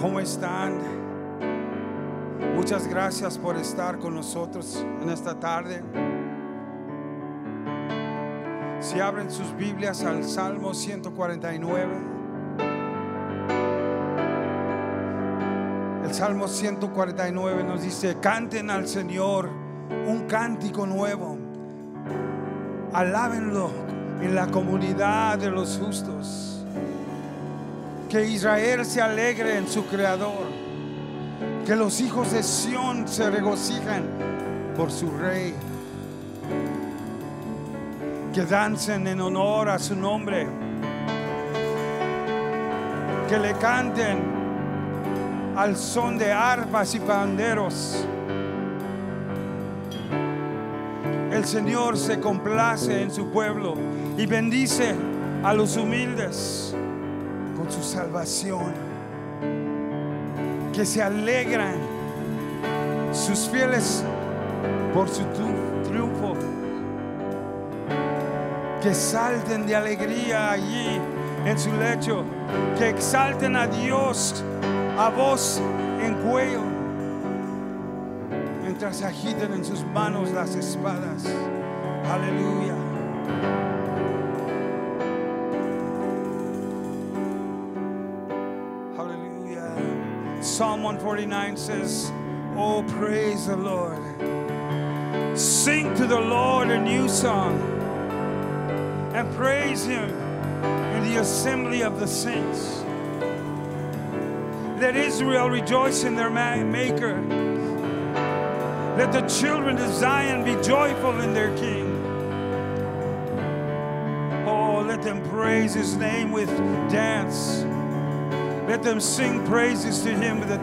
¿Cómo están? Muchas gracias por estar con nosotros en esta tarde. Si abren sus Biblias al Salmo 149. El Salmo 149 nos dice, canten al Señor un cántico nuevo. Alábenlo en la comunidad de los justos. Que Israel se alegre en su Creador. Que los hijos de Sión se regocijen por su Rey. Que dancen en honor a su nombre. Que le canten al son de arpas y panderos. El Señor se complace en su pueblo y bendice a los humildes su salvación. Que se alegran sus fieles por su triunfo. Que salten de alegría allí en su lecho. Que exalten a Dios a voz en cuello. Mientras agiten en sus manos las espadas. Aleluya. Psalm 149 says, Oh, praise the Lord. Sing to the Lord a new song and praise Him in the assembly of the saints. Let Israel rejoice in their Maker. Let the children of Zion be joyful in their King. Oh, let them praise His name with dance. Let them sing praises to Him with a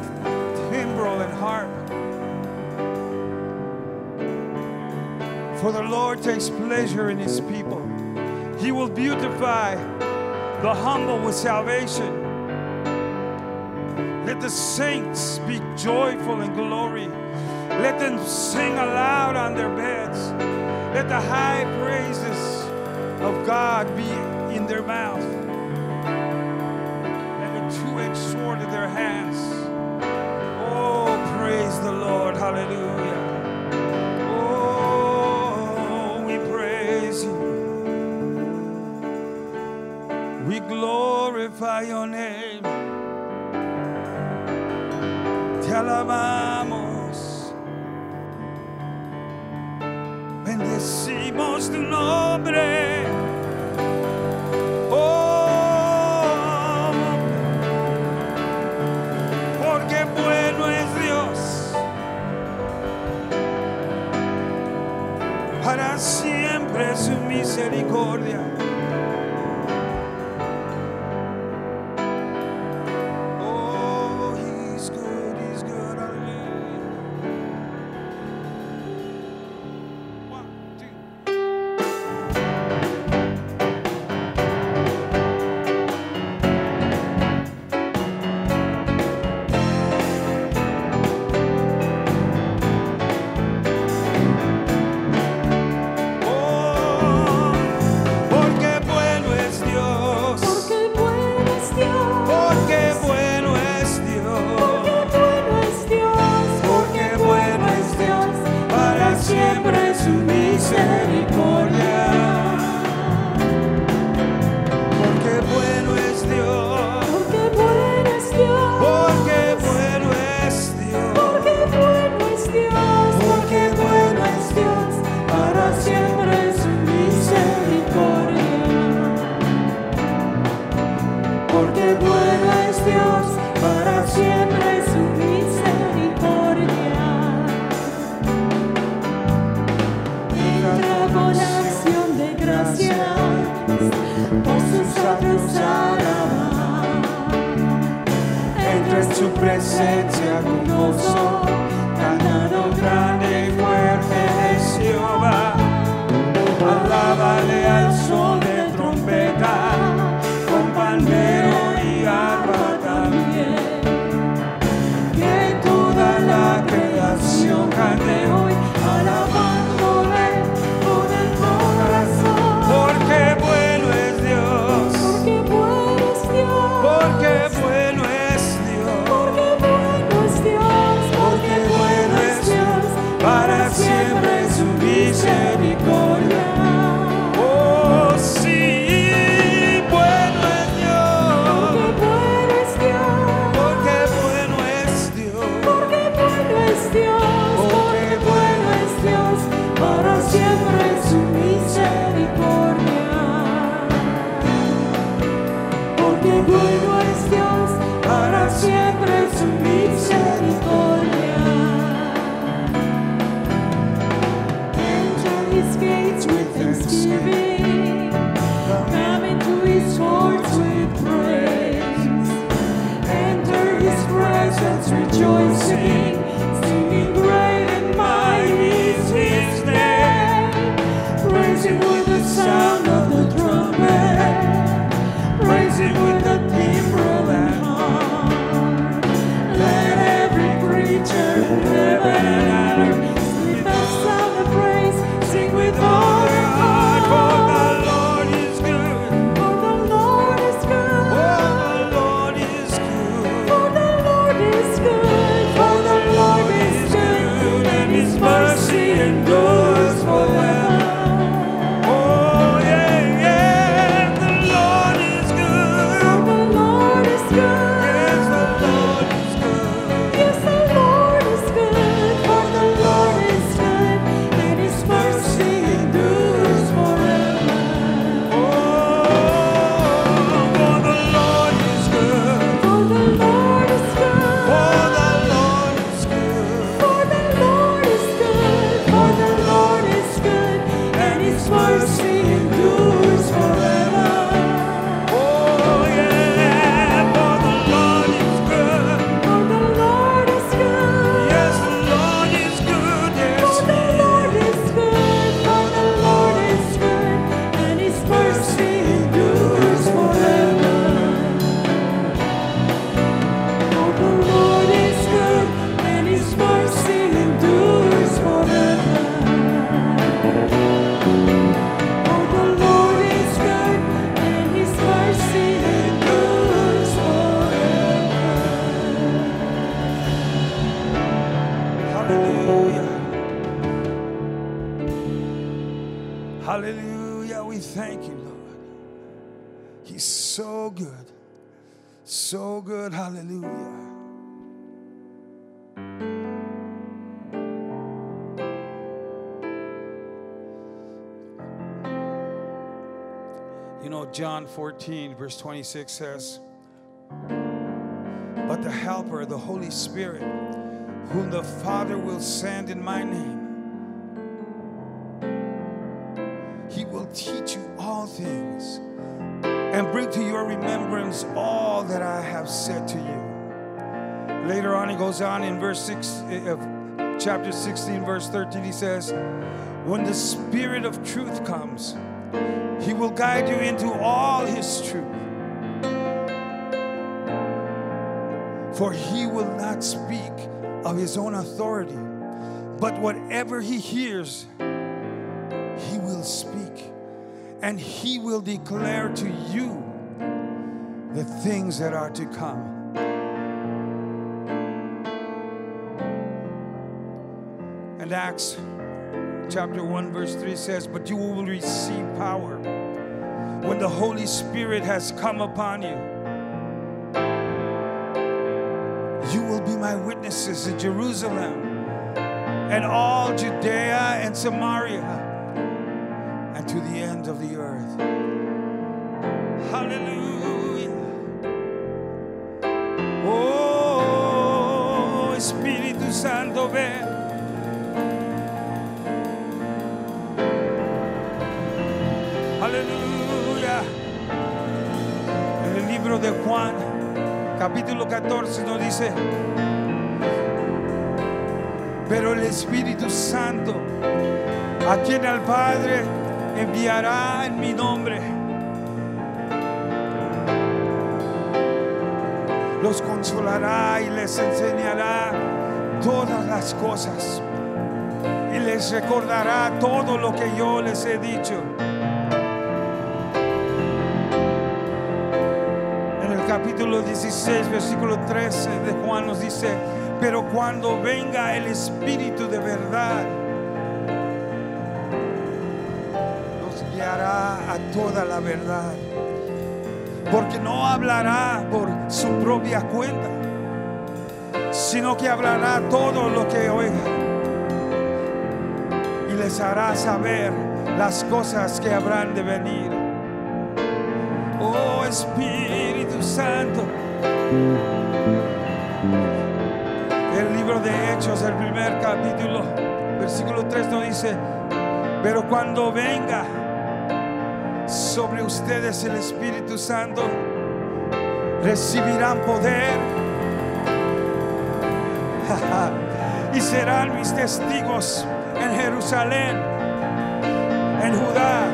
timbrel and harp. For the Lord takes pleasure in His people. He will beautify the humble with salvation. Let the saints be joyful in glory. Let them sing aloud on their beds. Let the high praises of God be in their mouth. A sword in their hands. Oh, praise the Lord. Hallelujah. Oh, we praise you. We glorify your name. Te alabamos. Bendecimos tu nombre. Good. Hallelujah. You know, John 14, verse 26 says, But the Helper, the Holy Spirit, whom the Father will send in my name, he will teach you all things to your remembrance all that I have said to you. Later on, he goes on in verse 6 eh, of chapter 16, verse 13, he says, When the Spirit of truth comes, he will guide you into all his truth. For he will not speak of his own authority, but whatever he hears, he will speak, and he will declare to you the things that are to come. And Acts chapter 1, verse 3 says, But you will receive power when the Holy Spirit has come upon you. You will be my witnesses in Jerusalem and all Judea and Samaria and to the end of the earth. Hallelujah. Oh, Espíritu Santo, ven. Aleluya. En el libro de Juan, capítulo 14, nos dice, pero el Espíritu Santo, a quien el Padre enviará en mi nombre, los consolará y les enseñará todas las cosas y les recordará todo lo que yo les he dicho. En el capítulo 16, versículo 13 de Juan nos dice, pero cuando venga el Espíritu de verdad, nos guiará a toda la verdad. Porque no hablará por su propia cuenta, sino que hablará todo lo que oiga. Y les hará saber las cosas que habrán de venir. Oh Espíritu Santo. El libro de Hechos, el primer capítulo, versículo 3 nos dice, pero cuando venga sobre ustedes el Espíritu Santo, recibirán poder. Y serán mis testigos en Jerusalén, en Judá,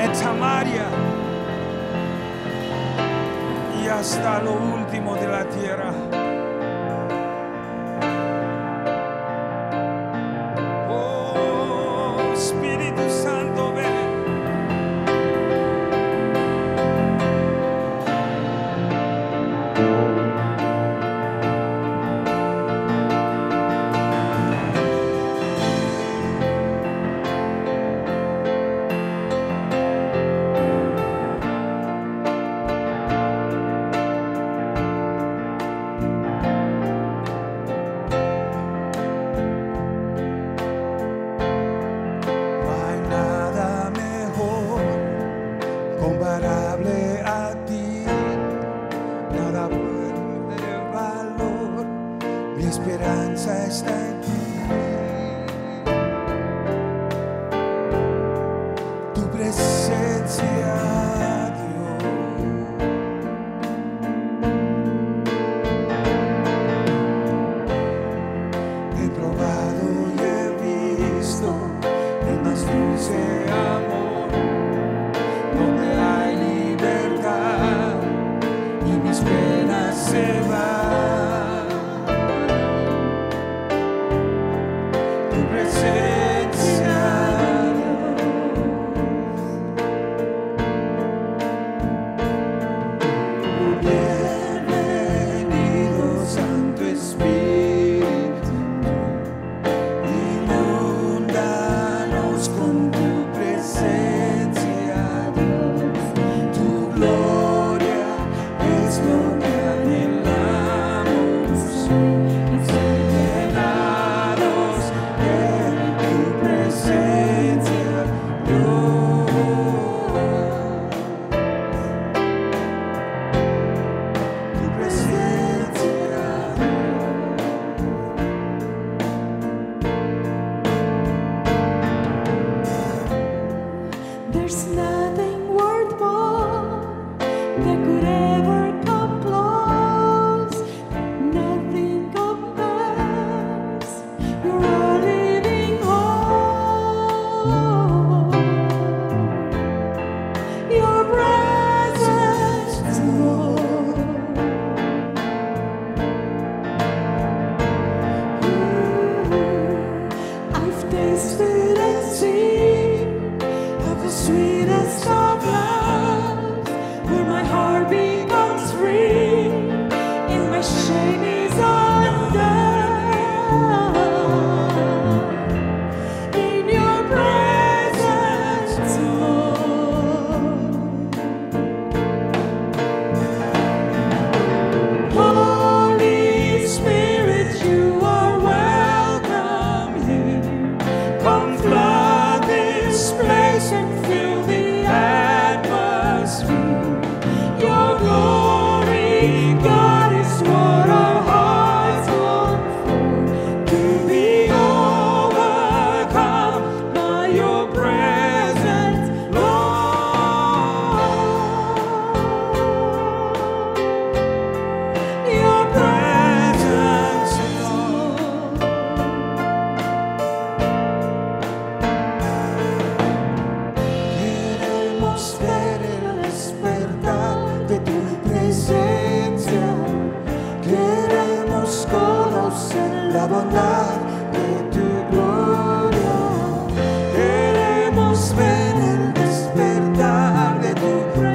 en Samaria y hasta lo último de la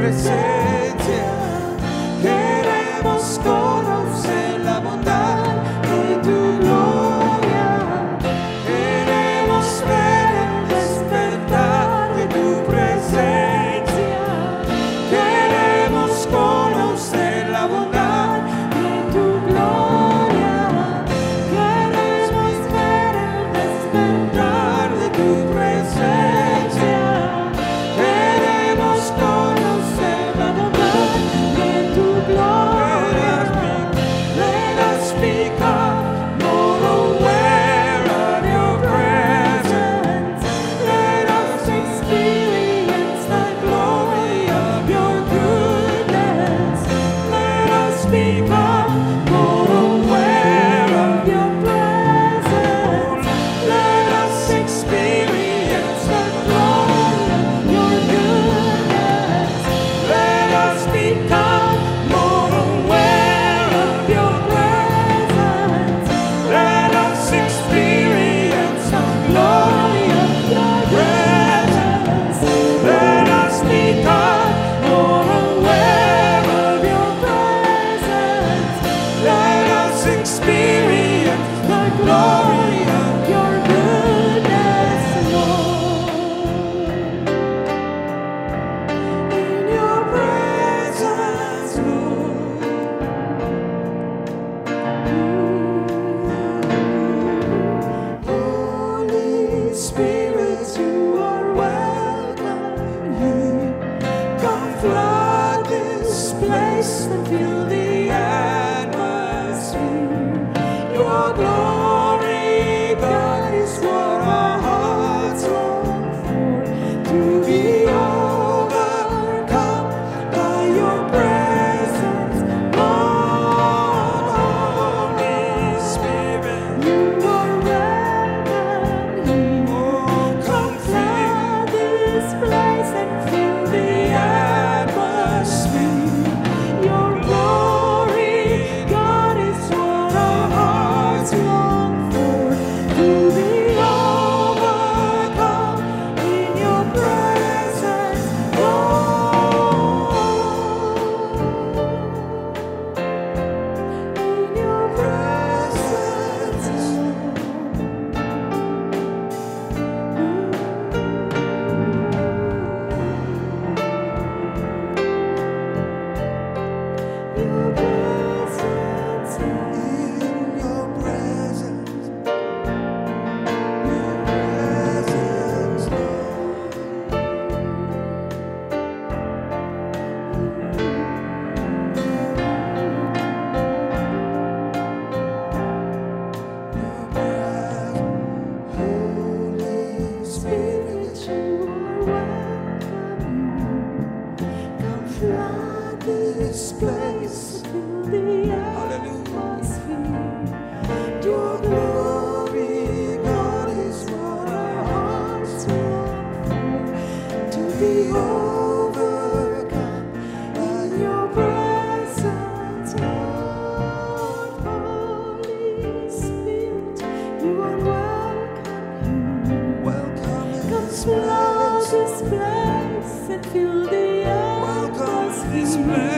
crescer.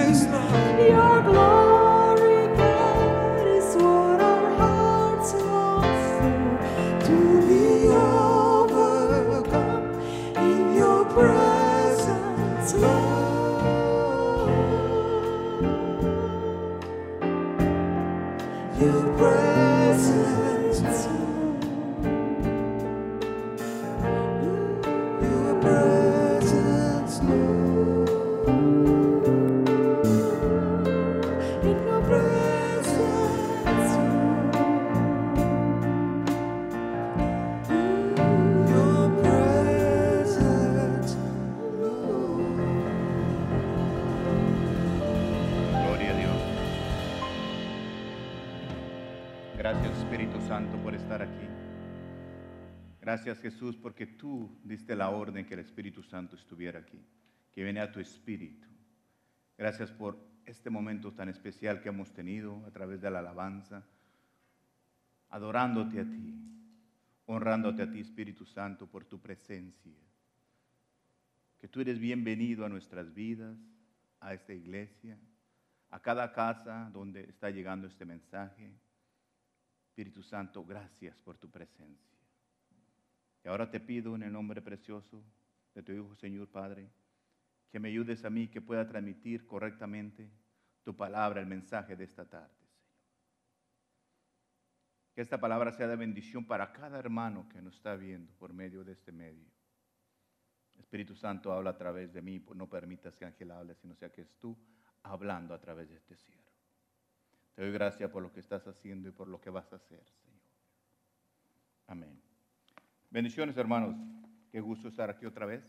is love. Gracias Jesús porque tú diste la orden que el Espíritu Santo estuviera aquí, que viene a tu Espíritu. Gracias por este momento tan especial que hemos tenido a través de la alabanza, adorándote a ti, honrándote a ti Espíritu Santo por tu presencia. Que tú eres bienvenido a nuestras vidas, a esta iglesia a cada casa donde está llegando este mensaje. Espíritu Santo, gracias por tu presencia. Ahora te pido en el nombre precioso de tu Hijo, Señor Padre, que me ayudes a mí que pueda transmitir correctamente tu palabra, el mensaje de esta tarde, Señor. Que esta palabra sea de bendición para cada hermano que nos está viendo por medio de este medio. Espíritu Santo, habla a través de mí, no permitas que Ángel hable, sino sea que es tú hablando a través de este siervo. Te doy gracias por lo que estás haciendo y por lo que vas a hacer, Señor. Amén. Bendiciones, hermanos. Qué gusto estar aquí otra vez,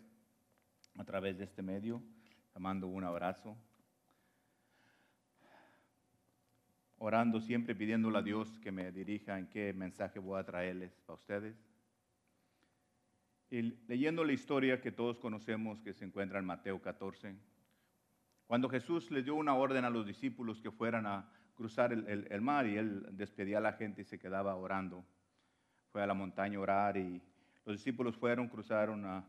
a través de este medio. Te mando un abrazo. Orando siempre, pidiéndole a Dios que me dirija en qué mensaje voy a traerles para ustedes. Y leyendo la historia que todos conocemos que se encuentra en Mateo 14, cuando Jesús les dio una orden a los discípulos que fueran a cruzar el- el mar y él despedía a la gente y se quedaba orando. Fue a la montaña a orar y los discípulos fueron, cruzaron, a,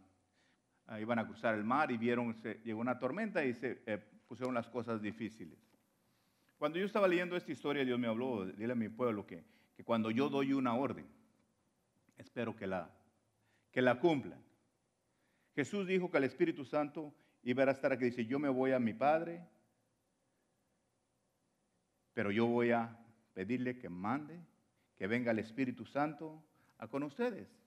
iban a cruzar el mar y vieron, se, llegó una tormenta y se eh, pusieron las cosas difíciles. Cuando yo estaba leyendo esta historia, Dios me habló, dile a mi pueblo que, que cuando yo doy una orden, espero que la, que la cumplan. Jesús dijo que el Espíritu Santo iba a estar aquí. Dice, yo me voy a mi Padre, pero yo voy a pedirle que mande, que venga el Espíritu Santo a con ustedes.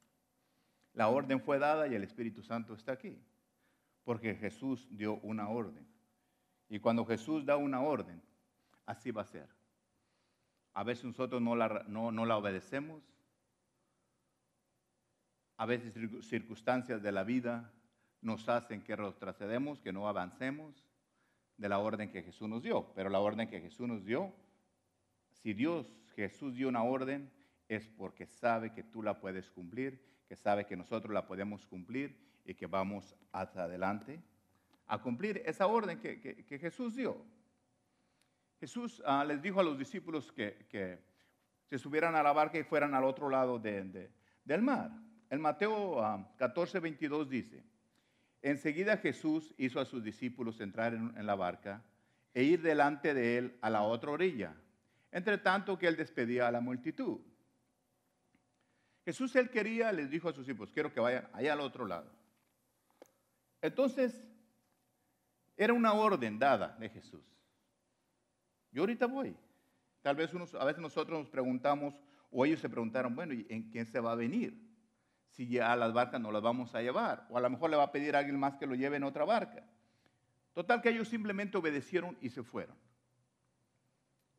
La orden fue dada y el Espíritu Santo está aquí, porque Jesús dio una orden. Y cuando Jesús da una orden, así va a ser. A veces nosotros no la, obedecemos, a veces circu- circunstancias de la vida nos hacen que retrocedemos, que no avancemos de la orden que Jesús nos dio. Pero la orden que Jesús nos dio, si Dios, Jesús dio una orden, es porque sabe que tú la puedes cumplir, que sabe que nosotros la podemos cumplir y que vamos hacia adelante a cumplir esa orden que, que- Jesús dio. Jesús ah, les dijo a los discípulos que, que se subieran a la barca y fueran al otro lado de- de- del mar. En Mateo ah, 14, 22 dice, enseguida Jesús hizo a sus discípulos entrar en, en la barca e ir delante de él a la otra orilla, entre tanto que él despedía a la multitud. Jesús él quería, les dijo a sus discípulos, quiero que vayan allá al otro lado. Entonces, era una orden dada de Jesús. Yo ahorita voy. Tal vez a veces nosotros nos preguntamos, o ellos se preguntaron, bueno, ¿y en quién se va a venir? Si ya a las barcas no las vamos a llevar. O a lo mejor le va a pedir a alguien más que lo lleve en otra barca. Total que ellos simplemente obedecieron y se fueron.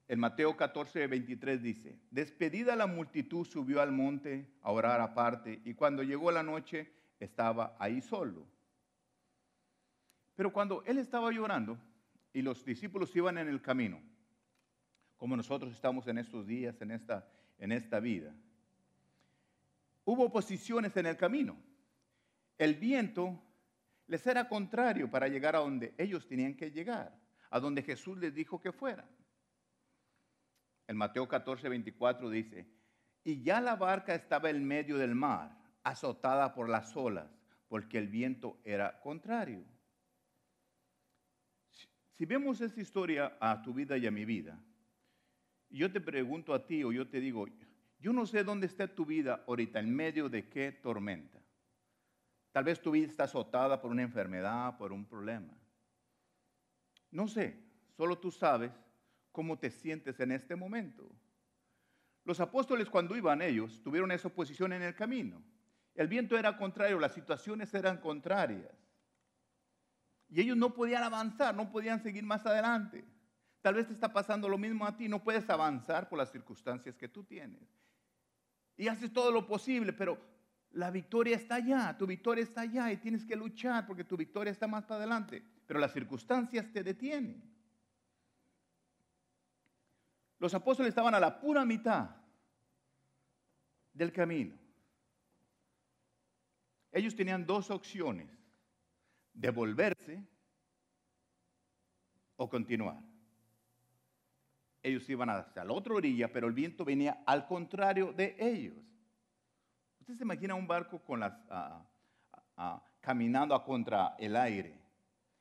En Mateo 14, 23 dice, despedida la multitud subió al monte a orar aparte y cuando llegó la noche estaba ahí solo. Pero cuando él estaba llorando y los discípulos iban en el camino, como nosotros estamos en estos días, en esta, en esta vida, hubo oposiciones en el camino. El viento les era contrario para llegar a donde ellos tenían que llegar, a donde Jesús les dijo que fueran. El Mateo 14, 24 dice, y ya la barca estaba en medio del mar, azotada por las olas, porque el viento era contrario. Si vemos esta historia a tu vida y a mi vida, yo te pregunto a ti o yo te digo, yo no sé dónde está tu vida ahorita, en medio de qué tormenta. Tal vez tu vida está azotada por una enfermedad, por un problema. No sé, solo tú sabes cómo te sientes en este momento. Los apóstoles cuando iban ellos tuvieron esa oposición en el camino. El viento era contrario, las situaciones eran contrarias. Y ellos no podían avanzar, no podían seguir más adelante. Tal vez te está pasando lo mismo a ti, no puedes avanzar por las circunstancias que tú tienes. Y haces todo lo posible, pero la victoria está allá, tu victoria está allá y tienes que luchar porque tu victoria está más para adelante. Pero las circunstancias te detienen. Los apóstoles estaban a la pura mitad del camino. Ellos tenían dos opciones, devolverse o continuar. Ellos iban hacia la otra orilla, pero el viento venía al contrario de ellos. Usted se imagina un barco con las, ah, ah, ah, caminando a contra el aire.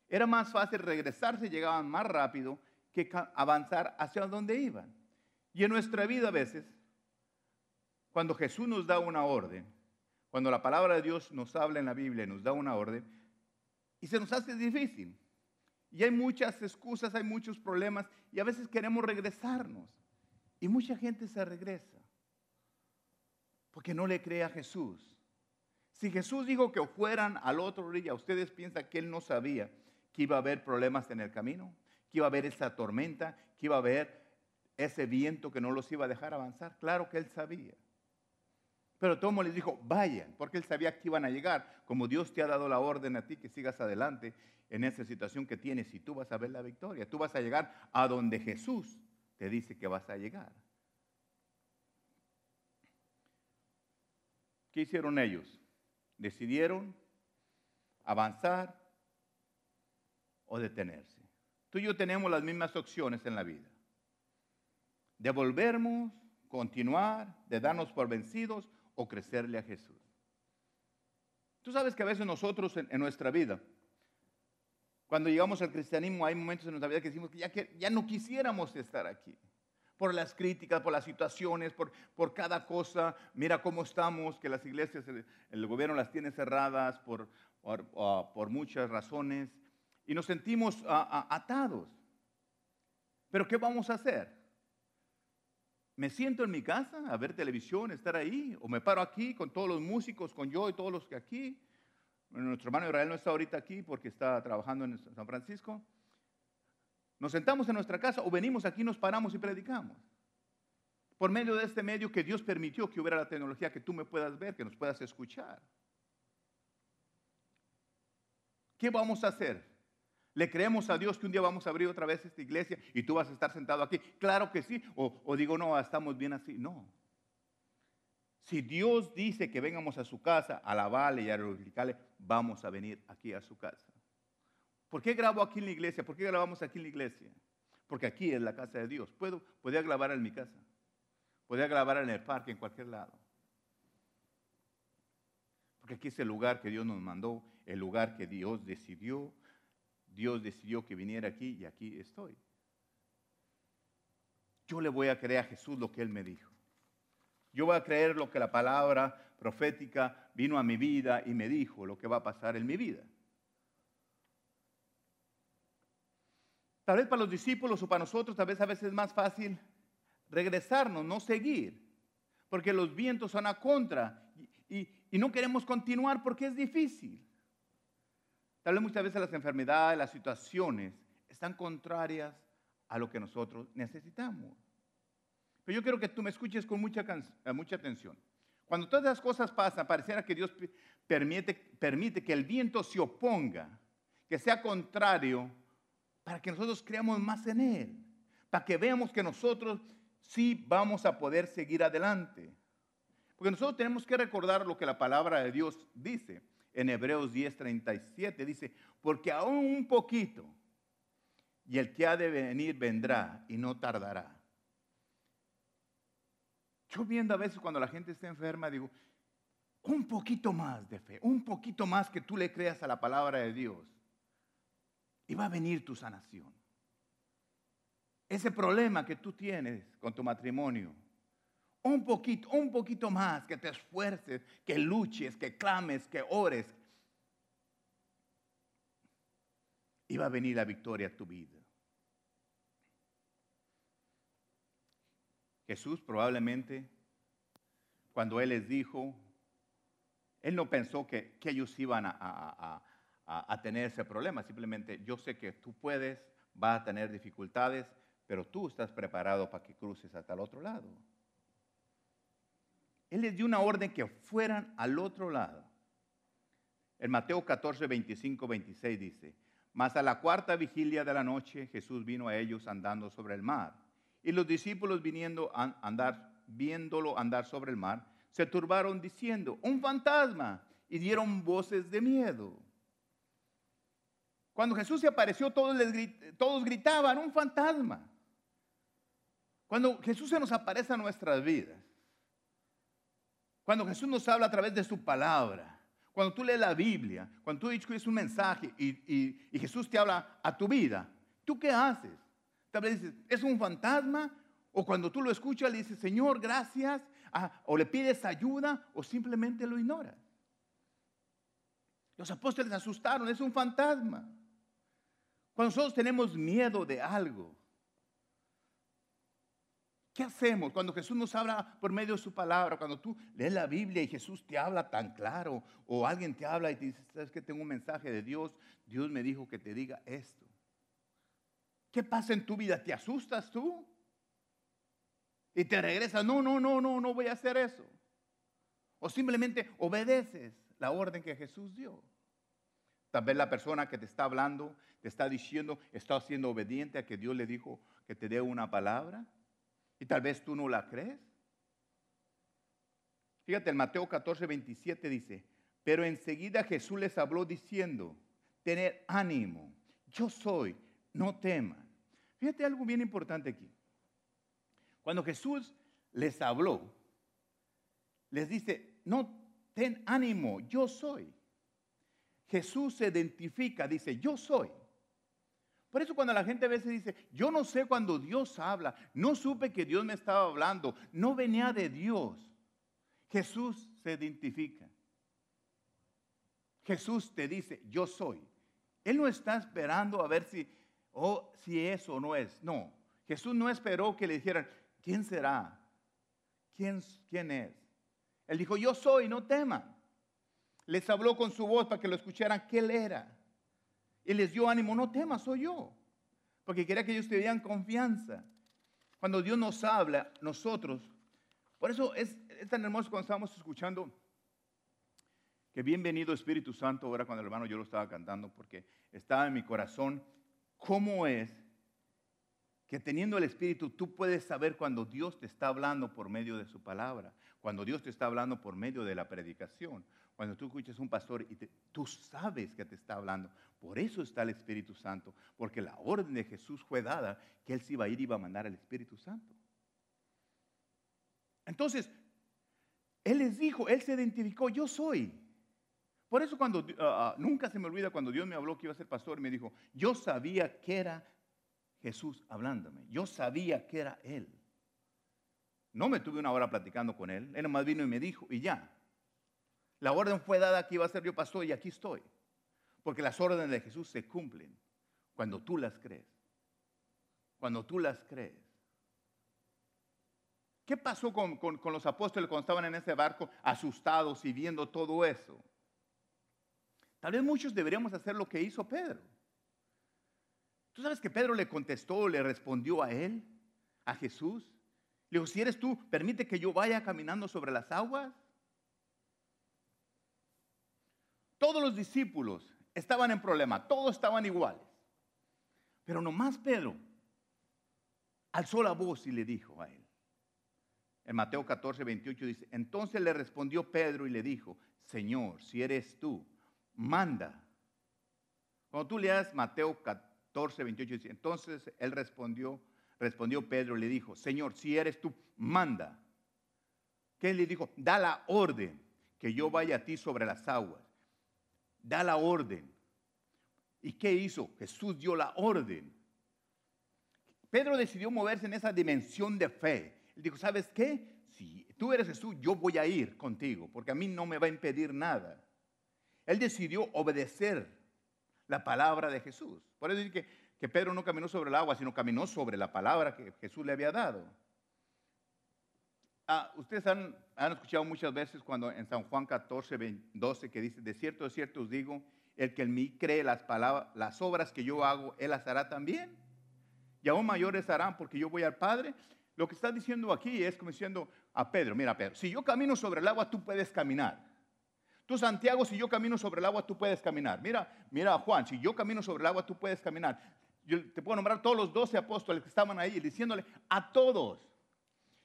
Era más fácil regresarse, llegaban más rápido que avanzar hacia donde iban. Y en nuestra vida a veces, cuando Jesús nos da una orden, cuando la palabra de Dios nos habla en la Biblia y nos da una orden, y se nos hace difícil. Y hay muchas excusas, hay muchos problemas, y a veces queremos regresarnos. Y mucha gente se regresa porque no le cree a Jesús. Si Jesús dijo que fueran al otro orilla, ¿ustedes piensan que él no sabía que iba a haber problemas en el camino? ¿Que iba a haber esa tormenta? ¿Que iba a haber ese viento que no los iba a dejar avanzar? Claro que él sabía. Pero Tomo les dijo, vayan, porque él sabía que iban a llegar. Como Dios te ha dado la orden a ti que sigas adelante en esa situación que tienes y tú vas a ver la victoria. Tú vas a llegar a donde Jesús te dice que vas a llegar. ¿Qué hicieron ellos? Decidieron avanzar o detenerse. Tú y yo tenemos las mismas opciones en la vida. Devolvernos, continuar, de darnos por vencidos o crecerle a Jesús. Tú sabes que a veces nosotros en, nuestra vida, cuando llegamos al cristianismo, hay momentos en nuestra vida que decimos que ya, que ya no quisiéramos estar aquí por las críticas, por las situaciones, por, cada cosa. Mira cómo estamos, que las iglesias, el, gobierno las tiene cerradas por, por, ah, muchas razones y nos sentimos ah, ah, atados. Pero ¿qué vamos a hacer? ¿Me siento en mi casa a ver televisión, estar ahí? ¿O me paro aquí con todos los músicos, con yo y todos los que aquí? nuestro hermano Israel no está ahorita aquí porque está trabajando en San Francisco. Nos sentamos en nuestra casa o venimos aquí, nos paramos y predicamos. Por medio de este medio que Dios permitió que hubiera la tecnología, que tú me puedas ver, que nos puedas escuchar. ¿Qué vamos a hacer? ¿Le creemos a Dios que un día vamos a abrir otra vez esta iglesia y tú vas a estar sentado aquí? Claro que sí. O, digo, no, estamos bien así. No. Si Dios dice que vengamos a su casa a alabarle y a glorificarle, vamos a venir aquí a su casa. ¿Por qué grabo aquí en la iglesia? ¿Por qué grabamos aquí en la iglesia? Porque aquí es la casa de Dios. Puedo, grabar en mi casa. Podía grabar en el parque, en cualquier lado. Porque aquí es el lugar que Dios nos mandó, el lugar que Dios decidió. Dios decidió que viniera aquí y aquí estoy. Yo le voy a creer a Jesús lo que Él me dijo. Yo voy a creer lo que la palabra profética vino a mi vida y me dijo, lo que va a pasar en mi vida. Tal vez para los discípulos o para nosotros, tal vez a veces es más fácil regresarnos, no seguir, porque los vientos son a contra y, no queremos continuar porque es difícil. Tal vez muchas veces las enfermedades, las situaciones están contrarias a lo que nosotros necesitamos. Pero yo quiero que tú me escuches con mucha, mucha atención. Cuando todas las cosas pasan, pareciera que Dios permite, permite que el viento se oponga, que sea contrario, para que nosotros creamos más en Él, para que veamos que nosotros sí vamos a poder seguir adelante. Porque nosotros tenemos que recordar lo que la palabra de Dios dice en Hebreos 10:37. Dice, porque aún un poquito, y el que ha de venir vendrá y no tardará. Yo viendo a veces cuando la gente está enferma, digo, un poquito más de fe, un poquito más que tú le creas a la palabra de Dios. Y va a venir tu sanación. Ese problema que tú tienes con tu matrimonio, un poquito, un poquito más, que te esfuerces, que luches, que clames, que ores. Y va a venir la victoria a tu vida. Jesús probablemente, cuando Él les dijo, Él no pensó que, ellos iban a, a, tener ese problema, simplemente yo sé que tú puedes, vas a tener dificultades, pero tú estás preparado para que cruces hasta el otro lado. Él les dio una orden que fueran al otro lado. En Mateo 14, 25, 26 dice, mas a la cuarta vigilia de la noche Jesús vino a ellos andando sobre el mar. Y los discípulos andar, viéndolo andar sobre el mar, se turbaron diciendo, un fantasma, y dieron voces de miedo. Cuando Jesús se apareció, todos, todos gritaban, un fantasma. Cuando Jesús se nos aparece a nuestras vidas, cuando Jesús nos habla a través de su palabra, cuando tú lees la Biblia, cuando tú escuchas un mensaje y, Jesús te habla a tu vida, ¿tú qué haces? Tal vez dices, ¿es un fantasma? O cuando tú lo escuchas le dices, Señor, gracias, o le pides ayuda, o simplemente lo ignoras. Los apóstoles asustaron, es un fantasma. Cuando nosotros tenemos miedo de algo, ¿Qué hacemos cuando Jesús nos habla por medio de su palabra? Cuando tú lees la Biblia y Jesús te habla tan claro, o alguien te habla y te dice, ¿sabes que tengo un mensaje de Dios? Dios me dijo que te diga esto. ¿Qué pasa en tu vida? ¿Te asustas tú? Y te regresas, no, no, no, no, no voy a hacer eso. O simplemente obedeces la orden que Jesús dio. Tal vez la persona que te está hablando, te está diciendo, está siendo obediente a que Dios le dijo que te dé una palabra. Y tal vez tú no la crees. Fíjate, el Mateo 14, 27 dice, pero enseguida Jesús les habló diciendo, tener ánimo, yo soy, no teman. Fíjate algo bien importante aquí. Cuando Jesús les habló, les dice, no, ten ánimo, yo soy. Jesús se identifica, dice, yo soy. Por eso cuando la gente a veces dice, yo no sé cuando Dios habla, no supe que Dios me estaba hablando, no venía de Dios. Jesús se identifica. Jesús te dice, yo soy. Él no está esperando a ver si, oh, si es o no es. No, Jesús no esperó que le dijeran, ¿quién será? ¿Quién, quién es? Él dijo, yo soy, no teman. Les habló con su voz para que lo escucharan qué él era. Y les dio ánimo, no temas, soy yo. Porque quería que ellos tuvieran confianza. Cuando Dios nos habla, nosotros, por eso es, tan hermoso cuando estábamos escuchando que bienvenido Espíritu Santo, ahora cuando el hermano yo lo estaba cantando, porque estaba en mi corazón, cómo es que teniendo el Espíritu tú puedes saber cuando Dios te está hablando por medio de su palabra, cuando Dios te está hablando por medio de la predicación, cuando tú escuchas un pastor y tú sabes que te está hablando. Por eso está el Espíritu Santo, porque la orden de Jesús fue dada que Él se iba a ir y iba a mandar al Espíritu Santo. Entonces, Él les dijo, Él se identificó, yo soy. Por eso cuando, ah, ah, nunca se me olvida cuando Dios me habló que iba a ser pastor, me dijo, yo sabía que era Jesús hablándome, yo sabía que era Él. No me tuve una hora platicando con Él, Él nomás vino y me dijo, y ya, la orden fue dada que iba a ser yo pastor y aquí estoy. Porque las órdenes de Jesús se cumplen cuando tú las crees. Cuando tú las crees. ¿Qué pasó con, los apóstoles cuando estaban en ese barco asustados y viendo todo eso? Tal vez muchos deberíamos hacer lo que hizo Pedro. ¿Tú sabes que Pedro le contestó, le respondió a él, a Jesús? Le dijo, si eres tú, permite que yo vaya caminando sobre las aguas. Todos los discípulos estaban en problema, todos estaban iguales. Pero nomás Pedro alzó la voz y le dijo a él. En Mateo 14, 28 dice, entonces le respondió Pedro y le dijo, Señor, si eres tú, manda. Cuando tú leas Mateo 14, 28 dice, entonces él respondió, respondió Pedro y le dijo, Señor, si eres tú, manda. ¿Qué le dijo? Da la orden que yo vaya a ti sobre las aguas. Da la orden. ¿Y qué hizo? Jesús dio la orden. Pedro decidió moverse en esa dimensión de fe. Él dijo, ¿sabes qué? Si tú eres Jesús, yo voy a ir contigo, porque a mí no me va a impedir nada. Él decidió obedecer la palabra de Jesús. Por eso dice que, que Pedro no caminó sobre el agua, sino caminó sobre la palabra que Jesús le había dado. Ah, ustedes han, escuchado muchas veces cuando en San Juan 14, 12, que dice, de cierto, de cierto os digo, el que en mí cree las palabras, las obras que yo hago, él las hará también. Y aún mayores harán porque yo voy al Padre. Lo que está diciendo aquí es como diciendo a Pedro, mira Pedro, si yo camino sobre el agua, tú puedes caminar. Tú Santiago, si yo camino sobre el agua, tú puedes caminar. Mira, mira Juan, si yo camino sobre el agua, tú puedes caminar. Yo te puedo nombrar todos los doce apóstoles que estaban ahí diciéndole a todos,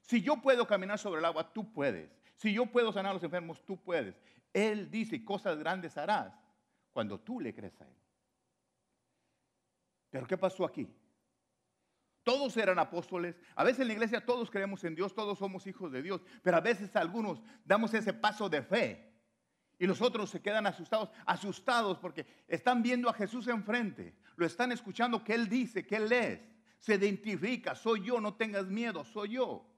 si yo puedo caminar sobre el agua, tú puedes. Si yo puedo sanar a los enfermos, tú puedes. Él dice, cosas grandes harás cuando tú le crees a Él. Pero ¿qué pasó aquí? Todos eran apóstoles. A veces en la iglesia todos creemos en Dios, todos somos hijos de Dios. Pero a veces algunos damos ese paso de fe. Y los otros se quedan asustados, asustados porque están viendo a Jesús enfrente. Lo están escuchando que Él dice, que Él es. Se identifica, soy yo, no tengas miedo, soy yo.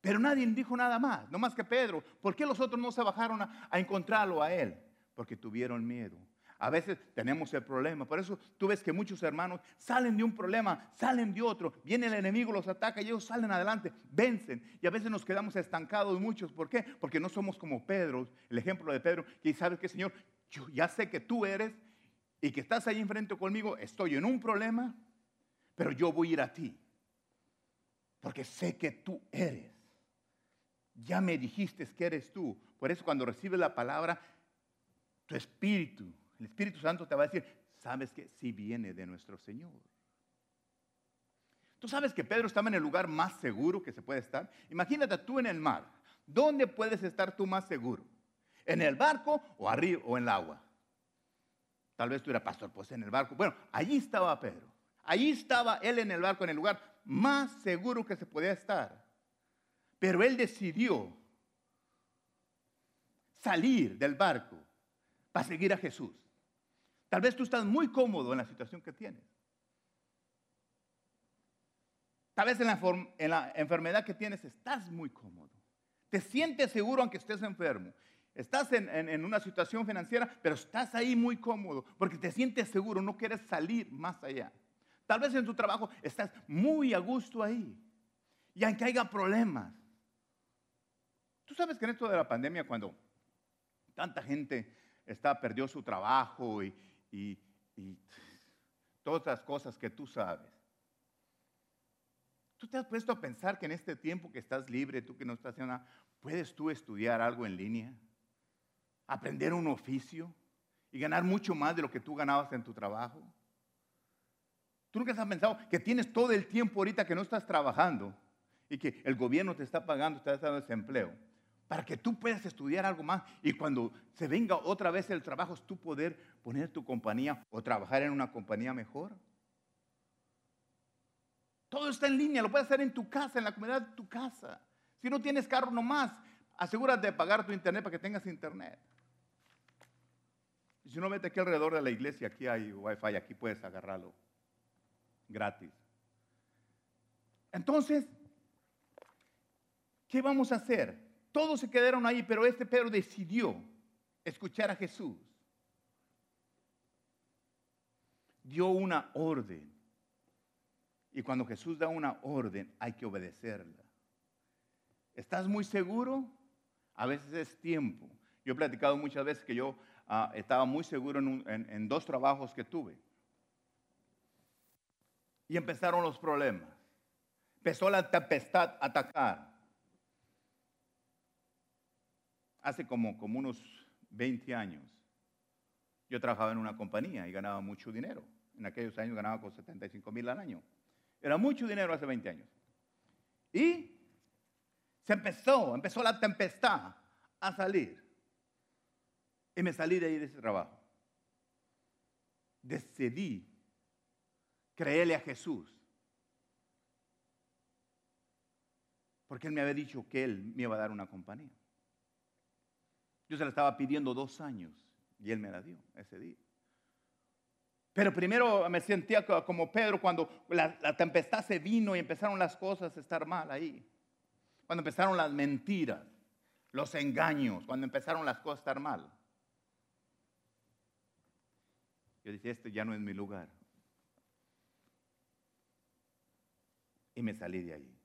Pero nadie dijo nada más, no más que Pedro. ¿Por qué los otros no se bajaron a, encontrarlo a Él? Porque tuvieron miedo. A veces tenemos el problema. Por eso tú ves que muchos hermanos salen de un problema, salen de otro. Viene el enemigo, los ataca y ellos salen adelante, vencen. Y a veces nos quedamos estancados muchos. ¿Por qué? Porque no somos como Pedro, el ejemplo de Pedro, que sabe que Señor, yo ya sé que tú eres y que estás ahí enfrente conmigo. Estoy en un problema, pero yo voy a ir a ti. Porque sé que tú eres. Ya me dijiste que eres tú. Por eso cuando recibes la palabra, tu espíritu el Espíritu Santo te va a decir, sabes que sí viene de nuestro Señor. Tú sabes que Pedro estaba en el lugar más seguro que se puede estar. Imagínate tú en el mar. ¿Dónde puedes estar tú más seguro? ¿En el barco o arriba o en el agua? Tal vez tú eras pastor, pues en el barco. Bueno, allí estaba Pedro. Allí estaba él en el barco, en el lugar más seguro que se podía estar. Pero él decidió salir del barco para seguir a Jesús. Tal vez tú estás muy cómodo en la situación que tienes. Tal vez en la, enfermedad que tienes estás muy cómodo. Te sientes seguro aunque estés enfermo. Estás en, una situación financiera, pero estás ahí muy cómodo porque te sientes seguro, no quieres salir más allá. Tal vez en tu trabajo estás muy a gusto ahí. Y aunque haya problemas. Tú sabes que en esto de la pandemia, cuando tanta gente está, perdió su trabajo y, y, todas las cosas que tú sabes. ¿Tú te has puesto a pensar que en este tiempo que estás libre, tú que no estás haciendo nada, puedes tú estudiar algo en línea? Aprender un oficio y ganar mucho más de lo que tú ganabas en tu trabajo. ¿Tú nunca has pensado que tienes todo el tiempo ahorita que no estás trabajando y que el gobierno te está pagando, te está dando desempleo? Para que tú puedas estudiar algo más y cuando se venga otra vez el trabajo, tú poder poner tu compañía o trabajar en una compañía mejor. Todo está en línea, lo puedes hacer en tu casa, en la comunidad de tu casa. Si no tienes carro nomás, asegúrate de pagar tu internet para que tengas internet. Si no, vete aquí alrededor de la iglesia, aquí hay wifi, aquí puedes agarrarlo gratis. Entonces, ¿qué vamos a hacer? Todos se quedaron ahí, pero este Pedro decidió escuchar a Jesús. Dio una orden. Y cuando Jesús da una orden, hay que obedecerla. ¿Estás muy seguro? A veces es tiempo. Yo he platicado muchas veces que yo ah, estaba muy seguro en, en dos trabajos que tuve. Y empezaron los problemas. Empezó la tempestad a atacar hace como, unos 20 años, yo trabajaba en una compañía y ganaba mucho dinero. En aquellos años ganaba con 75 mil al año. Era mucho dinero hace 20 años. Y se empezó, empezó la tempestad a salir. Y me salí de ahí de ese trabajo. Decidí creerle a Jesús. Porque Él me había dicho que Él me iba a dar una compañía. Yo se la estaba pidiendo dos años y Él me la dio ese día. Pero primero me sentía como Pedro cuando la, tempestad se vino y empezaron las cosas a estar mal ahí. Cuando empezaron las mentiras, los engaños, cuando empezaron las cosas a estar mal. Yo dije, este ya no es mi lugar. Y me salí de ahí.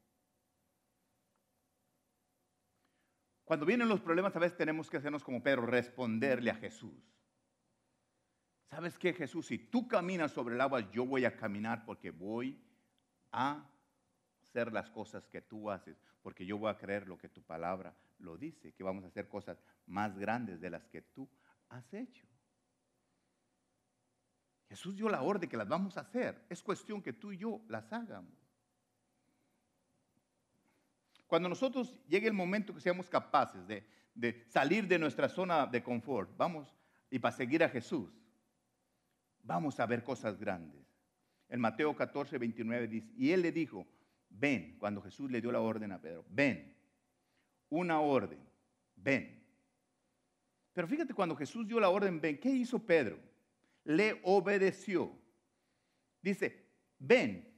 Cuando vienen los problemas, a veces tenemos que hacernos como Pedro, responderle a Jesús. ¿Sabes qué, Jesús? Si tú caminas sobre el agua, yo voy a caminar porque voy a hacer las cosas que tú haces, porque yo voy a creer lo que tu palabra lo dice, que vamos a hacer cosas más grandes de las que tú has hecho. Jesús dio la orden que las vamos a hacer. Es cuestión que tú y yo las hagamos. Cuando nosotros llegue el momento que seamos capaces de, salir de nuestra zona de confort, vamos y para seguir a Jesús, vamos a ver cosas grandes. En Mateo 14, 29 dice, y él le dijo, ven, cuando Jesús le dio la orden a Pedro, ven, una orden, ven. Pero fíjate, cuando Jesús dio la orden, ven, ¿qué hizo Pedro? Le obedeció. Dice, ven.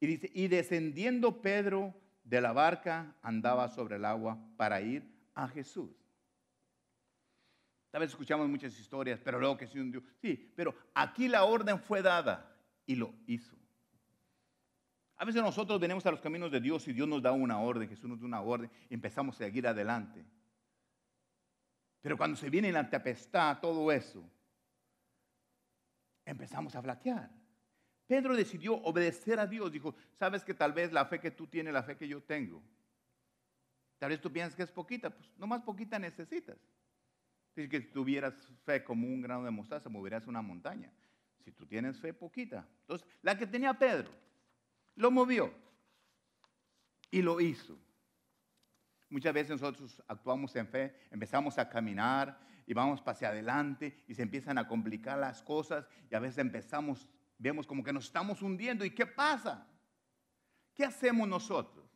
Y dice, y descendiendo Pedro de la barca, andaba sobre el agua para ir a Jesús. Tal vez escuchamos muchas historias, pero luego que sí un Dios. Sí, pero aquí la orden fue dada y lo hizo. A veces nosotros venimos a los caminos de Dios y Dios nos da una orden, Jesús nos da una orden y empezamos a seguir adelante. Pero cuando se viene la tempestad, todo eso, empezamos a flaquear. Pedro decidió obedecer a Dios. Dijo, sabes que tal vez la fe que tú tienes, la fe que yo tengo, tal vez tú piensas que es poquita, pues no más poquita necesitas. Si que tuvieras fe como un grano de mostaza, moverías una montaña. Si tú tienes fe poquita. Entonces, la que tenía Pedro, lo movió y lo hizo. Muchas veces nosotros actuamos en fe, empezamos a caminar y vamos hacia adelante y se empiezan a complicar las cosas y a veces empezamos, vemos como que nos estamos hundiendo. ¿Y qué pasa? ¿Qué hacemos nosotros?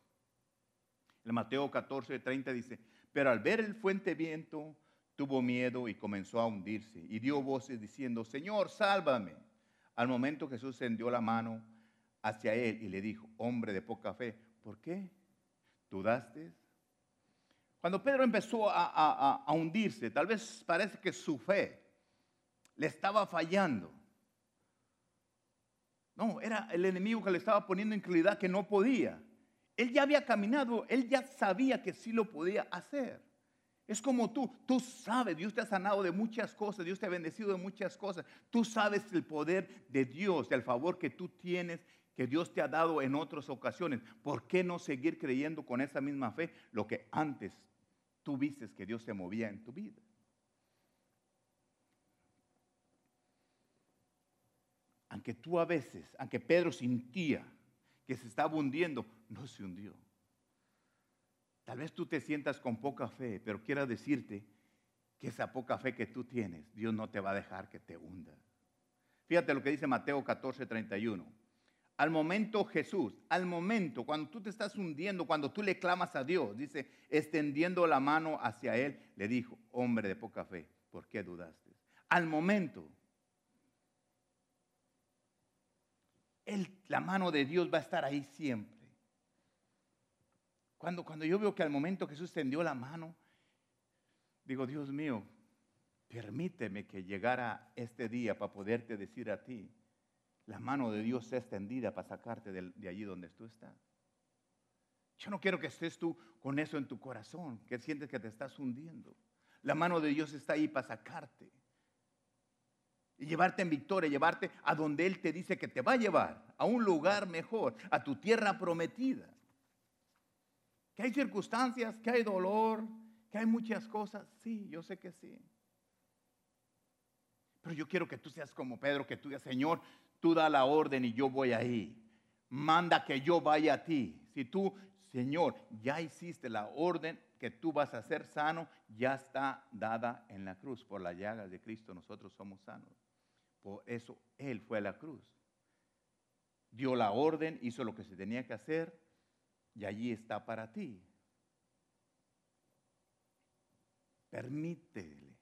El Mateo 14, 30 dice, pero al ver el fuente viento, tuvo miedo y comenzó a hundirse y dio voces diciendo, Señor, sálvame. Al momento Jesús tendió la mano hacia él y le dijo, hombre de poca fe, ¿por qué? ¿Dudaste? Cuando Pedro empezó a, a, hundirse, tal vez parece que su fe le estaba fallando. No, era el enemigo que le estaba poniendo incredulidad que no podía. Él ya había caminado, él ya sabía que sí lo podía hacer. Es como tú, tú sabes, Dios te ha sanado de muchas cosas, Dios te ha bendecido de muchas cosas. Tú sabes el poder de Dios, el favor que tú tienes, que Dios te ha dado en otras ocasiones. ¿Por qué no seguir creyendo con esa misma fe lo que antes tú viste que Dios se movía en tu vida? Aunque tú a veces, aunque Pedro sentía que se estaba hundiendo, no se hundió. Tal vez tú te sientas con poca fe, pero quiero decirte que esa poca fe que tú tienes, Dios no te va a dejar que te hunda. Fíjate lo que dice Mateo 14, 31. Al momento Jesús, al momento, cuando tú te estás hundiendo, cuando tú le clamas a Dios, dice, extendiendo la mano hacia Él, le dijo, hombre de poca fe, ¿por qué dudaste? Al momento, la mano de Dios va a estar ahí siempre. Cuando, cuando yo veo que al momento Jesús tendió la mano, digo, Dios mío, permíteme que llegara este día para poderte decir a ti, la mano de Dios está extendida para sacarte de, de allí donde tú estás. Yo no quiero que estés tú con eso en tu corazón, que sientes que te estás hundiendo. La mano de Dios está ahí para sacarte y llevarte en victoria, llevarte a donde Él te dice que te va a llevar, a un lugar mejor, a tu tierra prometida que hay circunstancias, que hay dolor, que hay muchas cosas. Sí, yo sé que sí. yo quiero que tú seas como Pedro, que tú digas, Señor, tú da la orden y yo voy ahí. Manda que yo vaya a ti. Si tú, Señor, ya hiciste la orden que tú vas a ser sano, ya está dada en la cruz. Por la llaga de Cristo nosotros somos sanos. Por eso Él fue a la cruz. Dio la orden, hizo lo que se tenía que hacer y allí está para ti. Permítele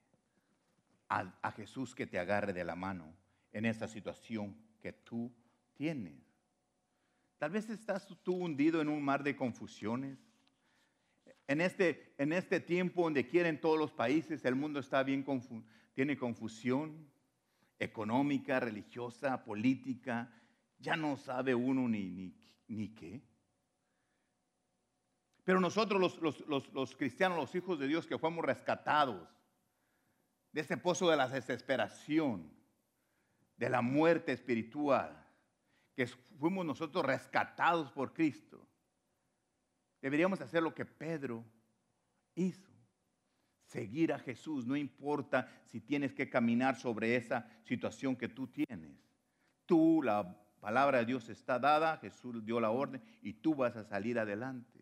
a, Jesús que te agarre de la mano en esa situación que tú tienes. Tal vez estás tú hundido en un mar de confusiones. En este, en este tiempo donde quieren todos los países, el mundo está bien, tiene confusión económica, religiosa, política. Ya no sabe uno ni, ni, ni qué. Pero nosotros los, los- los- los cristianos, los hijos de Dios que fuimos rescatados de ese pozo de la desesperación, de la muerte espiritual, que fuimos nosotros rescatados por Cristo, deberíamos hacer lo que Pedro hizo. Seguir a Jesús, no importa si tienes que caminar sobre esa situación que tú tienes. Tú, la palabra de Dios está dada, Jesús dio la orden y tú vas a salir adelante.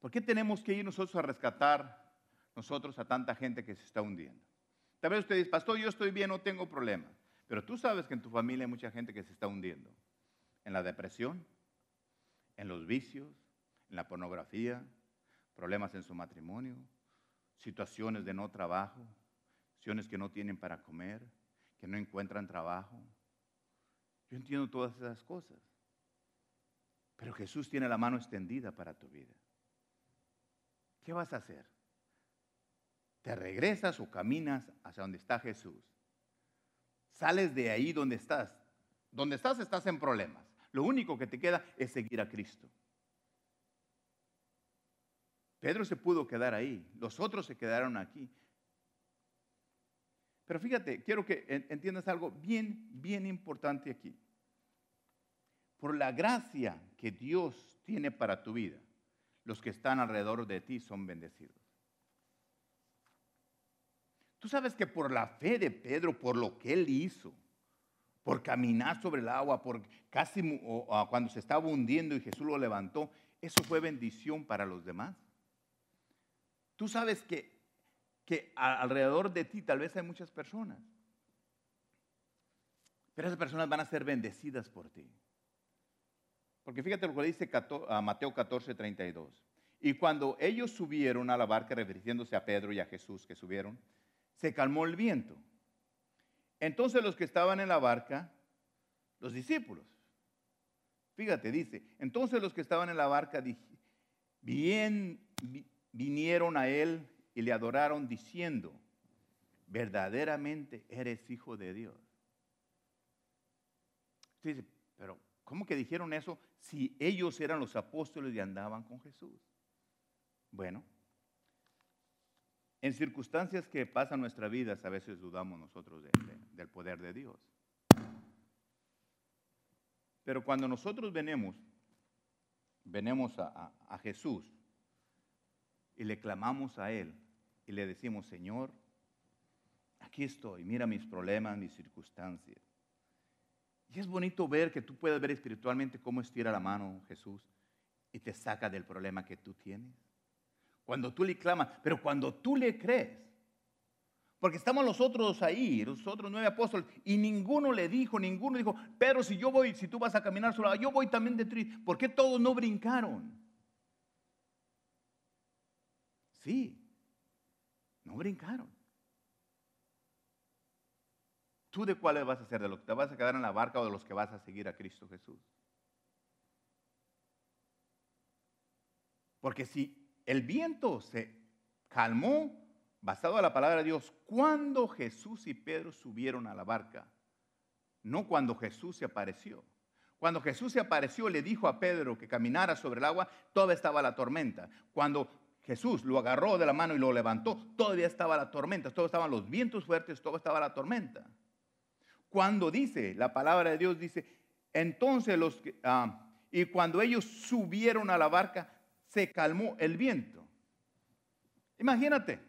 ¿Por qué tenemos que ir nosotros a rescatar nosotros a tanta gente que se está hundiendo? Tal vez usted dice, pastor, yo estoy bien, no tengo problemas. Pero tú sabes que en tu familia hay mucha gente que se está hundiendo. En la depresión, en los vicios, en la pornografía, problemas en su matrimonio, situaciones de no trabajo, situaciones que no tienen para comer, que no encuentran trabajo. Yo entiendo todas esas cosas. Pero Jesús tiene la mano extendida para tu vida. ¿Qué vas a hacer? ¿Te regresas o caminas hacia donde está Jesús? Sales de ahí donde estás. Donde estás estás en problemas. Lo único que te queda es seguir a Cristo. Pedro se pudo quedar ahí, los otros se quedaron aquí. Pero fíjate, quiero que en- entiendas algo bien, bien importante aquí. Por la gracia que Dios tiene para tu vida, los que están alrededor de ti son bendecidos. Tú sabes que por la fe de Pedro, por lo que él hizo, por caminar sobre el agua, por casi o cuando se estaba hundiendo y Jesús lo levantó, eso fue bendición para los demás. Tú sabes que, que alrededor de ti tal vez hay muchas personas, pero esas personas van a ser bendecidas por ti. Porque fíjate lo que dice cato- a Mateo 14, 32. Y cuando ellos subieron a la barca, refiriéndose a Pedro y a Jesús que subieron, se calmó el viento. Entonces los que estaban en la barca, los discípulos, fíjate, dice, entonces los que estaban en la barca bien, vinieron a él y le adoraron diciendo, verdaderamente eres hijo de Dios. Pero ¿cómo que dijeron eso si ellos eran los apóstoles y andaban con Jesús? Bueno, en circunstancias que pasan nuestra vida, a veces dudamos nosotros de- de- del poder de Dios. Pero cuando nosotros venimos, venimos a Jesús y le clamamos a Él y le decimos, Señor, aquí estoy, mira mis problemas, mis circunstancias. Y es bonito ver que tú puedes ver espiritualmente cómo estira la mano Jesús y te saca del problema que tú tienes. Cuando tú le clamas, pero cuando tú le crees. Porque estamos los otros ahí, los otros nueve apóstoles, y ninguno le dijo, ninguno dijo, pero si yo voy, si tú vas a caminar sola, yo voy también de ti. ¿Por qué todos no brincaron? Sí, no brincaron. ¿Tú de cuáles vas a ser? ¿De los que te vas a quedar en la barca o de los que vas a seguir a Cristo Jesús? Porque si el viento se calmó, basado a la palabra de Dios, cuando Jesús y Pedro subieron a la barca, no cuando Jesús se apareció. Cuando Jesús se apareció, le dijo a Pedro que caminara sobre el agua, todavía estaba la tormenta. Cuando Jesús lo agarró de la mano y lo levantó, todavía estaba la tormenta, todavía estaban los vientos fuertes, todavía estaba la tormenta. Cuando dice, la palabra de Dios dice, entonces los ah, y cuando ellos subieron a la barca, se calmó el viento. Imagínate,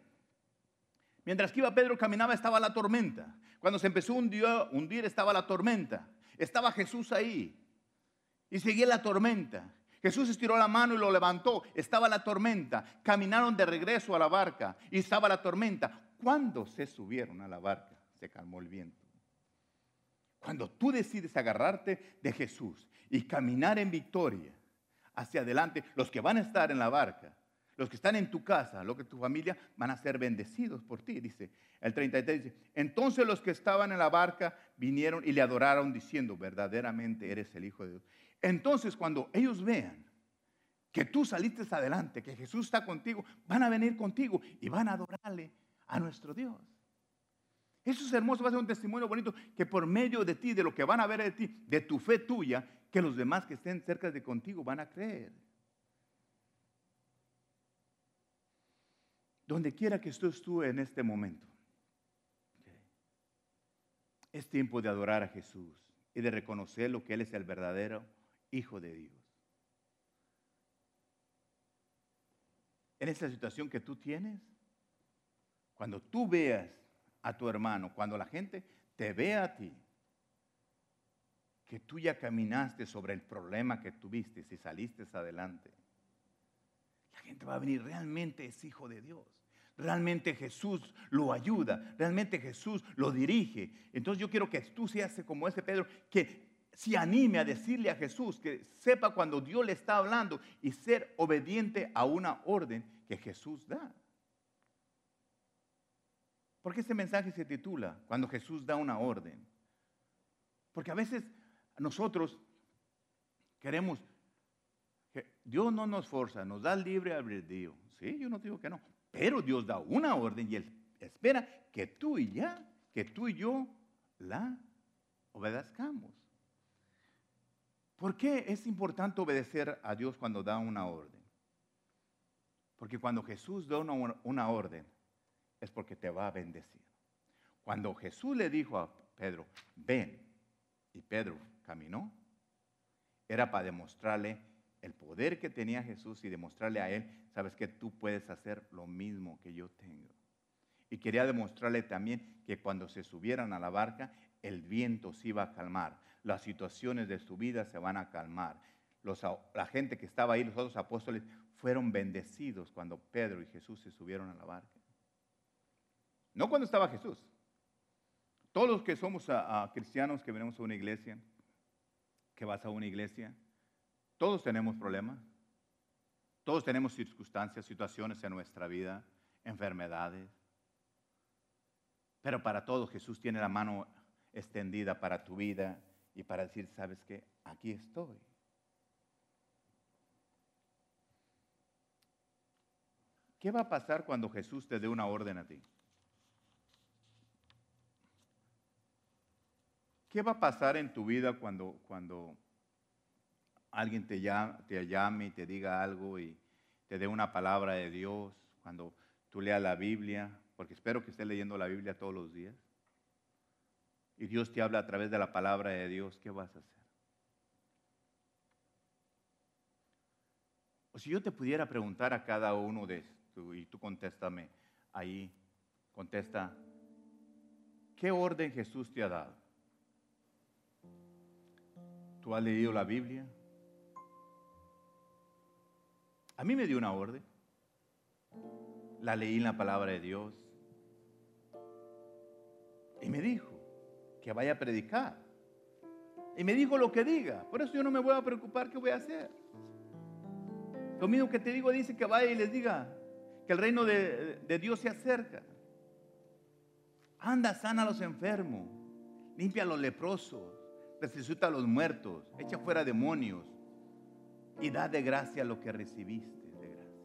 Mientras que iba Pedro caminaba estaba la tormenta. Cuando se empezó a hundir estaba la tormenta. Estaba Jesús ahí. Y seguía la tormenta. Jesús estiró la mano y lo levantó. Estaba la tormenta. Caminaron de regreso a la barca y estaba la tormenta. Cuando se subieron a la barca, se calmó el viento. Cuando tú decides agarrarte de Jesús y caminar en victoria hacia adelante, los que van a estar en la barca, los que están en tu casa, los que tu familia, van a ser bendecidos por ti, dice el 33. Dice, entonces los que estaban en la barca vinieron y le adoraron diciendo, verdaderamente eres el Hijo de Dios. Entonces cuando ellos vean que tú saliste adelante, que Jesús está contigo, van a venir contigo y van a adorarle a nuestro Dios. Eso es hermoso, va a ser un testimonio bonito que por medio de ti, de lo que van a ver de ti, de tu fe tuya, que los demás que estén cerca de contigo van a creer. Donde quiera que estés tú en este momento, es tiempo de adorar a Jesús y de reconocer lo que Él es el verdadero Hijo de Dios. En esta situación que tú tienes, cuando tú veas a tu hermano, cuando la gente te vea a ti, que tú ya caminaste sobre el problema que tuviste y saliste adelante, la gente va a venir, realmente es hijo de Dios. Realmente Jesús lo ayuda, realmente Jesús lo dirige. Entonces yo quiero que tú seas como ese Pedro, que se anime a decirle a Jesús, que sepa cuando Dios le está hablando y ser obediente a una orden que Jesús da. ¿Por qué este mensaje se titula Cuando Jesús da una orden? Porque a veces nosotros queremos que Dios no nos forza, nos da libre albedrío. Sí, yo no digo que no, pero Dios da una orden y Él espera que tú y ya, que tú y yo la obedezcamos. ¿Por qué es importante obedecer a Dios cuando da una orden? Porque cuando Jesús da una, orden, es porque te va a bendecir. Cuando Jesús le dijo a Pedro, ven, y Pedro caminó, era para demostrarle el poder que tenía Jesús y demostrarle a él, sabes que tú puedes hacer lo mismo que yo tengo. Y quería demostrarle también que cuando se subieran a la barca, el viento se iba a calmar, las situaciones de su vida se van a calmar. la gente que estaba ahí, los otros apóstoles, fueron bendecidos cuando Pedro y Jesús se subieron a la barca. No cuando estaba Jesús. Todos los que somos cristianos, que venimos a una iglesia, que vas a una iglesia, todos tenemos problemas. Todos tenemos circunstancias, situaciones en nuestra vida, enfermedades. Pero para todos Jesús tiene la mano extendida para tu vida y para decir, ¿sabes qué? Aquí estoy. ¿Qué va a pasar cuando Jesús te dé una orden a ti? ¿Qué va a pasar en tu vida cuando, cuando alguien te llame, te llame y te diga algo y te dé una palabra de Dios? Cuando tú leas la Biblia, porque espero que estés leyendo la Biblia todos los días. Y Dios te habla a través de la palabra de Dios, ¿qué vas a hacer? O si yo te pudiera preguntar a cada uno de estos, y tú contéstame ahí, contesta, ¿qué orden Jesús te ha dado? ¿Tú has leído la Biblia? A mí me dio una orden. La leí en la palabra de Dios. Y me dijo que vaya a predicar. Y me dijo lo que diga. Por eso yo no me voy a preocupar qué voy a hacer. Lo mismo que te digo dice que vaya y les diga que el reino de, de Dios se acerca. Anda, sana a los enfermos. Limpia a los leprosos resucita a los muertos, echa fuera demonios y da de gracia lo que recibiste de gracia.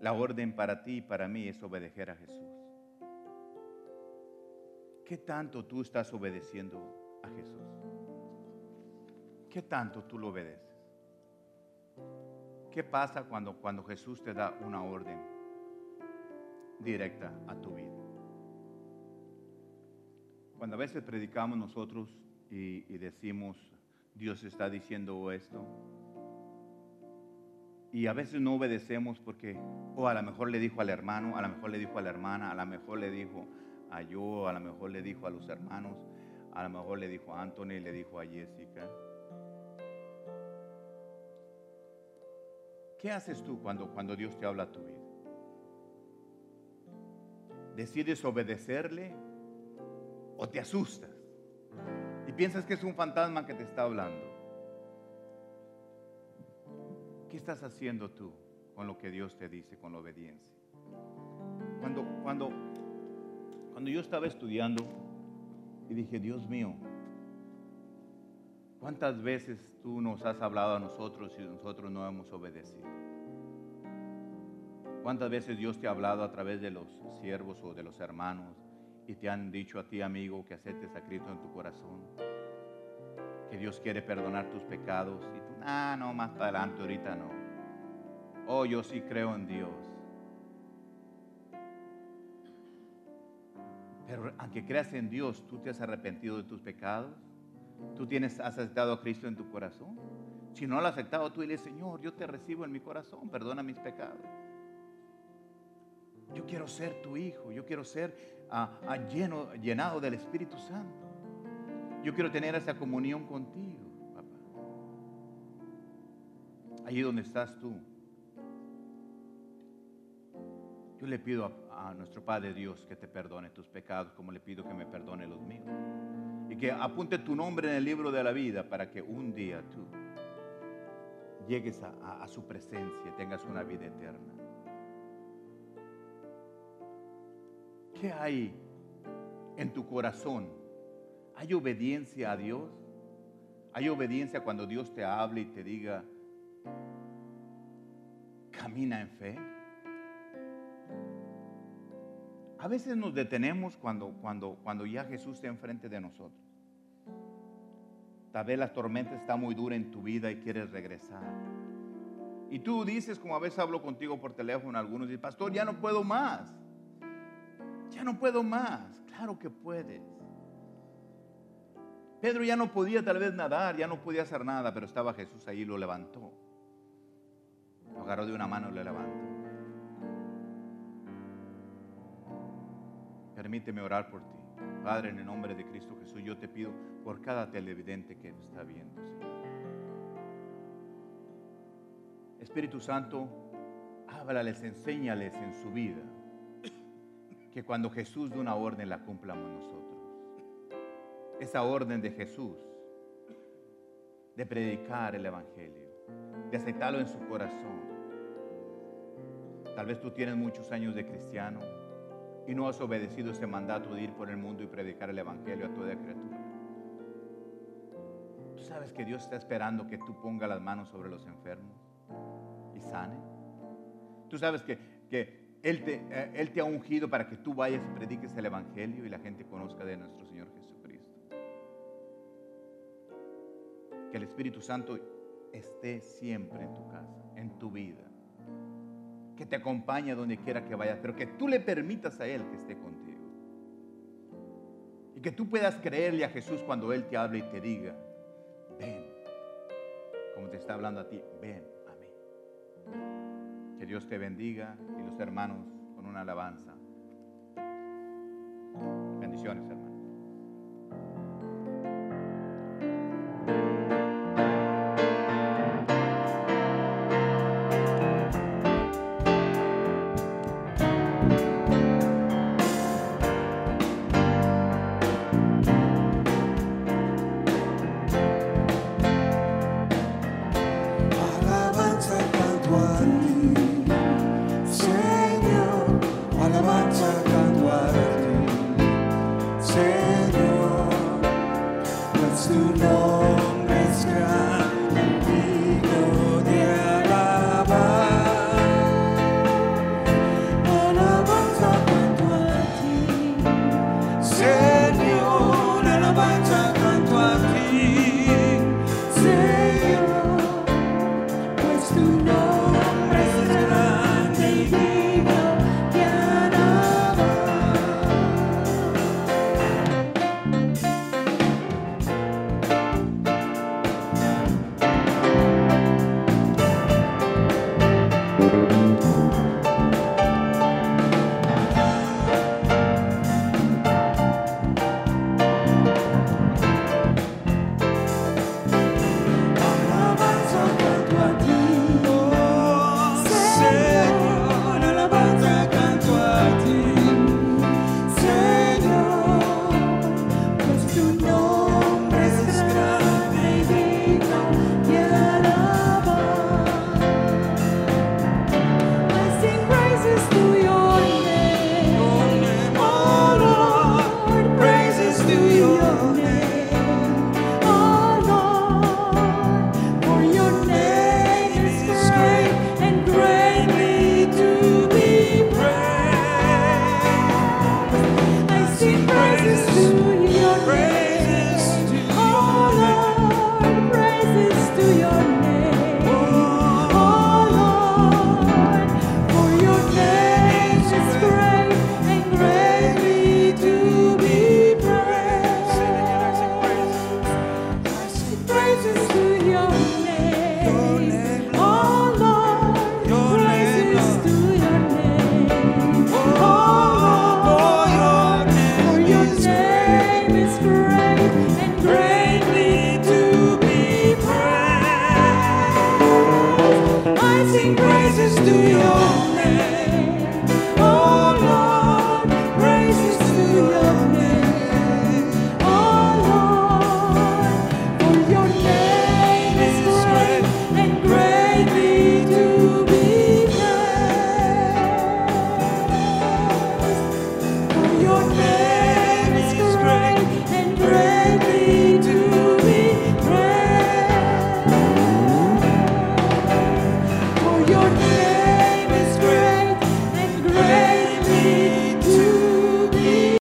La orden para ti y para mí es obedecer a Jesús. ¿Qué tanto tú estás obedeciendo a Jesús? ¿Qué tanto tú lo obedeces? ¿Qué pasa cuando, cuando Jesús te da una orden directa a tu vida? Cuando a veces predicamos nosotros y, decimos, Dios está diciendo esto, Y a veces no obedecemos porque, o a lo mejor le dijo al hermano, a lo mejor le dijo a la hermana, a lo mejor le dijo yo, a lo mejor le dijo a los hermanos, a lo mejor le dijo a Anthony, le dijo a Jessica. ¿Qué haces tú cuando, cuando Dios te habla a tu vida? ¿Decides obedecerle o te asustas? Y piensas que es un fantasma que te está hablando. ¿Qué estás haciendo tú con lo que Dios te dice, con la obediencia? Cuando, cuando, cuando yo estaba estudiando y dije, Dios mío, ¿cuántas veces tú nos has hablado a nosotros y nosotros no hemos obedecido? ¿Cuántas veces Dios te ha hablado a través de los siervos o de los hermanos y te han dicho a ti, amigo, que aceptes a Cristo en tu corazón? Que Dios quiere perdonar tus pecados y tú, ah, no, más adelante, ahorita no. Oh, yo sí creo en Dios. Pero aunque creas en Dios, tú te has arrepentido de tus pecados. Tú tienes, has aceptado a Cristo en tu corazón. Si no lo has aceptado, tú dile, Señor, yo te recibo en mi corazón, perdona mis pecados. Yo quiero ser tu hijo, yo quiero ser ah, ah, llenado del Espíritu Santo. Yo quiero tener esa comunión contigo, papá. Allí donde estás tú. Yo le pido a, nuestro Padre Dios que te perdone tus pecados, como le pido que me perdone los míos. Y que apunte tu nombre en el libro de la vida para que un día tú llegues a, a- a su presencia y tengas una vida eterna. ¿Qué hay en tu corazón? ¿Hay obediencia a Dios? ¿Hay obediencia cuando Dios te hable y te diga, camina en fe? A veces nos detenemos cuando, cuando, cuando ya Jesús está enfrente de nosotros. Tal vez la tormenta está muy dura en tu vida y quieres regresar. Y tú dices, como a veces hablo contigo por teléfono, algunos dicen, pastor, ya no puedo más. Ya no puedo más. Claro que puedes. Pedro ya no podía tal vez nadar, ya no podía hacer nada, pero estaba Jesús ahí y lo levantó. Lo agarró de una mano y lo levantó. Permíteme orar por ti. Padre, en el nombre de Cristo Jesús, yo te pido por cada televidente que está viendo. Espíritu Santo, háblales, enséñales en su vida que cuando Jesús da una orden la cumplamos nosotros. Esa orden de Jesús de predicar el Evangelio, de aceptarlo en su corazón. Tal vez tú tienes muchos años de cristiano y no has obedecido ese mandato de ir por el mundo y predicar el Evangelio a toda criatura. Tú sabes que Dios está esperando que tú pongas las manos sobre los enfermos y sane. Tú sabes que, que él, te, eh, él te ha ungido para que tú vayas y prediques el Evangelio y la gente conozca de nuestro Señor Jesucristo. Que el Espíritu Santo esté siempre en tu casa, en tu vida. Que te acompañe donde quiera que vayas, pero que tú le permitas a Él que esté contigo. Y que tú puedas creerle a Jesús cuando Él te hable y te diga, ven, como te está hablando a ti, ven a mí. Que Dios te bendiga y los hermanos con una alabanza. Bendiciones, hermanos.